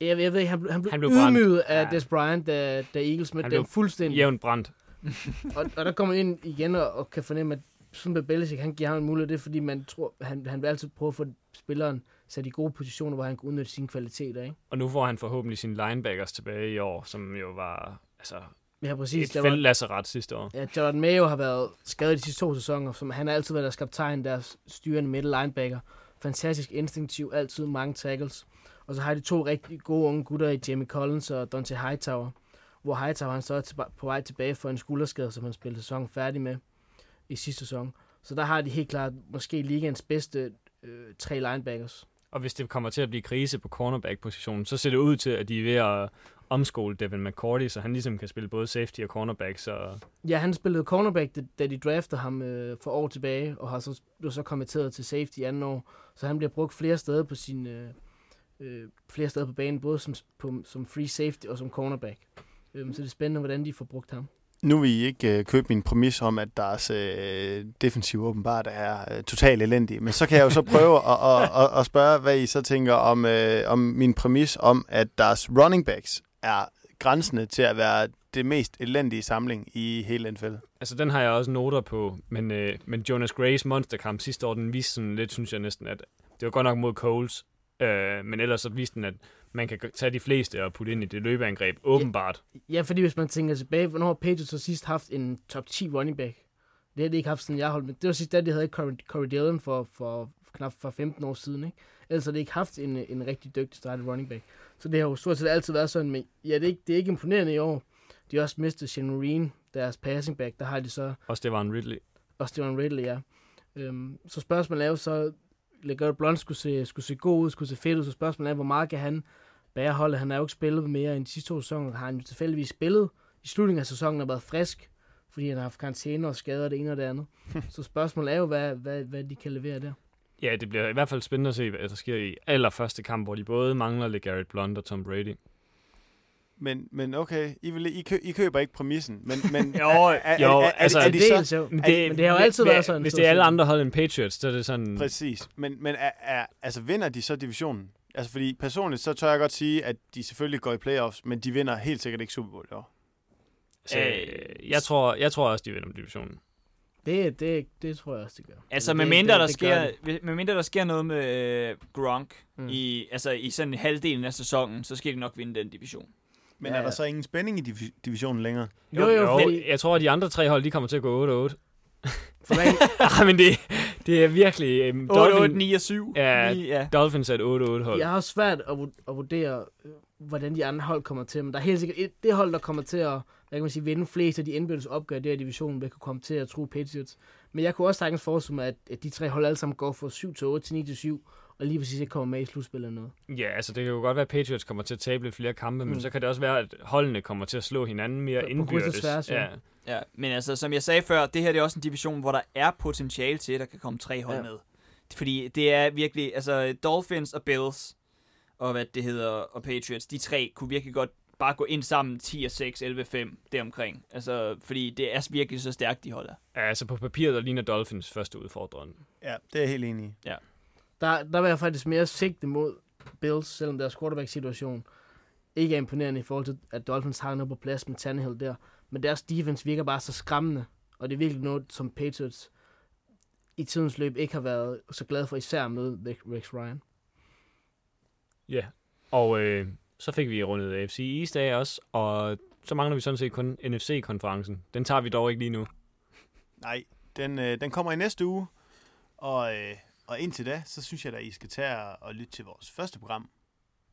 Jeg, jeg ved ikke, han, blev- han blev, Han blev blev brændt. ydmyget af Ja. Des Bryant, da, da Eagles mødte dem fuldstændig. Jævnt brændt. og, og der kommer ind igen og, og kan fornemme, at sådan med Belichick, han giver ham en mulighed, det er fordi, man tror, han, han vil altid prøve at få spilleren sat i gode positioner, hvor han kan udnytte sine kvaliteter, ikke? Og nu får han forhåbentlig sine linebackers tilbage i år, som jo var altså, Ja, præcis. et feltlasseret sidste år. ja, Jordan Mayo har været skadet de sidste to sæsoner, som han har altid været deres kaptajn, deres styrende middle linebacker. Fantastisk instinktiv, altid mange tackles. Og så har de to rigtig gode unge gutter i Jamie Collins og Dante Hightower, hvor Hightower han så er på vej tilbage for en skulderskade, som han spillede sæsonen færdig med i sidste sæson. Så der har de helt klart måske ligens bedste øh, tre linebackers. Og hvis det kommer til at blive krise på cornerback-positionen, så ser det ud til, at de er ved at omskole Devin McCourty, så han ligesom kan spille både safety og cornerback, så Ja, han spillede cornerback, da- de draftede ham øh, for år tilbage, og har så, blev så kommenteret til safety i anden år. Så han bliver brugt flere steder på sin, øh, øh, flere steder på banen, både som, på, som free safety og som cornerback. Øh, så det er spændende, hvordan de får brugt ham. Nu vil I ikke øh, købe min præmis om, at deres øh, defensiv åbenbart er øh, totalt elendig, men så kan jeg jo så prøve at, at, at, at spørge, hvad I så tænker om, øh, om min præmis om, at deres running backs er grænsende til at være det mest elendige samling i hele NFL. Altså, den har jeg også noter på, men, øh, men Jonas Grays monsterkamp sidste år, den viste sådan lidt, synes jeg næsten, at det var godt nok mod Coles, øh, men ellers så viste den, at man kan tage de fleste og putte ind i det løbeangreb, åbenbart. Ja, fordi hvis man tænker tilbage, hvornår har Patriots så sidst haft en top 10 running back? Det har de ikke haft, siden jeg holdt med. Det var sidst, da de havde Corey, Corey Dillon for, for knap for 15 år siden, ikke? Ellers har de ikke haft en, en rigtig dygtig startet running back. Så det har jo stort set altid været sådan, men ja, det er ikke, det er ikke imponerende i år. De har også mistet Shane Marine, deres passing back, der har de så Også det var en Ridley. og Steven Ridley, ja. Øhm, så spørgsmålet er jo så, LeGarrette Blunt skulle se, skulle se god ud, skulle se fedt ud, så spørgsmålet er, hvor meget kan han bære holdet? Han har jo ikke spillet mere end de sidste to sæsoner, har han jo tilfældigvis spillet i slutningen af sæsonen og været frisk, fordi han har haft karantæne og skader det ene og det andet. så spørgsmålet er jo, hvad, hvad, hvad de kan levere der. Ja, det bliver i hvert fald spændende at se, hvad der sker i allerførste kamp, hvor de både mangler LeGarrette Blunt og Tom Brady. Men, men okay, I, vil, I, kø, I køber ikke præmissen, men, men Jo, er, er, jo, er, er, altså, er, er de så... Dels jo. Men det, men det har jo altid hvis- været sådan. Hvis så det er alle andre hold end Patriots, så er det sådan... Præcis. Men, men er, er, altså, vinder de så divisionen? Altså, fordi personligt, så tør jeg godt sige, at de selvfølgelig går i playoffs, men de vinder helt sikkert ikke Super Bowl i år. Så, øh, jeg, tror, jeg tror også, de vinder divisionen. Det, det, det tror jeg også, det gør. Altså, det, med mindre, det, der det gør sker, de. med mindre der sker noget med øh, Gronk Mm. mm. i, altså, i sådan halvdelen af sæsonen, så skal de nok vinde den division. Men Ja, er der ja. så ingen spænding i divi- divisionen længere? Jo, jo, jo fordi, jeg tror, at de andre tre hold, de kommer til at gå 8-8. for man, ah, men det, det er virkelig... Um, 8, 8, 9 og 7. Ja. 9, ja. Dolphins er et 8-8 hold. jeg har også svært at, vur- at vurdere, øh, hvordan de andre hold kommer til. Men der er helt sikkert et, det hold, der kommer til at hvad kan man sige, vinde flest af de indbyrdes opgør i det her division, vil kunne komme til at tro Patriots. Men jeg kunne også sagtens forestille mig, at, at de tre hold alle sammen går fra 7 til 8 til 9 til 7, og lige præcis ikke kommer med i slutspillet eller noget. Ja, altså det kan jo godt være, at Patriots kommer til at tabe lidt flere kampe, mm. men så kan det også være, at holdene kommer til at slå hinanden mere På- på indbyrdes. tværs, ja. ja. Ja, men altså, som jeg sagde før, det her det er også en division, hvor der er potentiale til, at der kan komme tre hold Ja. ja. med. Fordi det er virkelig, altså Dolphins og Bills, og hvad det hedder, og Patriots, de tre kunne virkelig godt bare gå ind sammen 10 og 6, 11 5, deromkring. Altså, fordi det er virkelig så stærkt, de holder. ja, altså på papiret, der ligner Dolphins første udfordrende. Ja, det er jeg helt enig i. Der, der vil jeg faktisk mere sigte mod Bills, selvom deres quarterback-situation ikke er imponerende i forhold til, at Dolphins har noget på plads med Tannehill der. Men deres defense virker bare så skræmmende, og det er virkelig noget, som Patriots i tidens løb ikke har været så glad for, især med Rex Ryan. Ja, og øh, så fik vi rundet AFC East af også, og så mangler vi sådan set kun NFC-konferencen. Den tager vi dog ikke lige nu. Nej, den, øh, den kommer i næste uge, og, øh, og indtil da, så synes jeg da, I skal tage og, lytte til vores første program,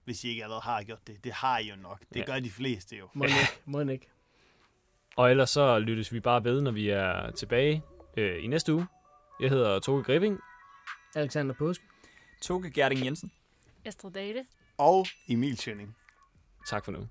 hvis I ikke allerede har gjort det. Det har I jo nok. Det Ja. gør de fleste jo. Må ikke, må ikke. Og ellers så lyttes vi bare ved, når vi er tilbage øh, i næste uge. Jeg hedder Toge Gripping. Alexander Påske. Toge Gerding Jensen. Estrid Date. Og Emil Tjønning. Tak for nu.